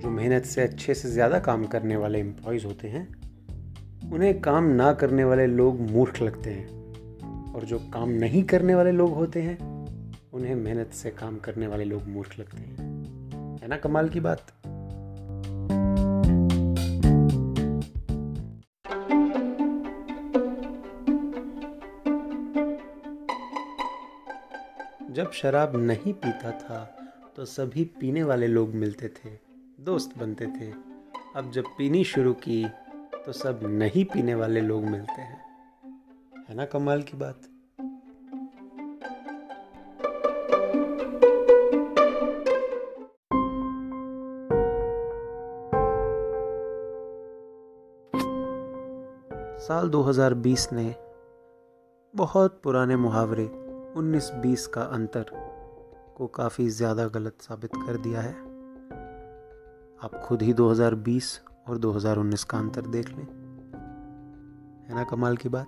जो मेहनत से अच्छे से ज़्यादा काम करने वाले एम्प्लॉयज़ होते हैं, उन्हें काम ना करने वाले लोग मूर्ख लगते हैं। और जो काम नहीं करने वाले लोग होते हैं, उन्हें मेहनत से काम करने वाले लोग मूर्ख लगते हैं। है ना कमाल की बात? जब शराब नहीं पीता था तो सभी पीने वाले लोग मिलते थे। दोस्त बनते थे। अब जब पीनी शुरू की तो सब नहीं पीने वाले लोग मिलते हैं। है ना कमाल की बात? साल 2020 ने बहुत पुराने मुहावरे 19-20 का अंतर को काफ़ी ज़्यादा गलत साबित कर दिया है। आप खुद ही 2020 और 2019 का अंतर देख लें। है ना कमाल की बात?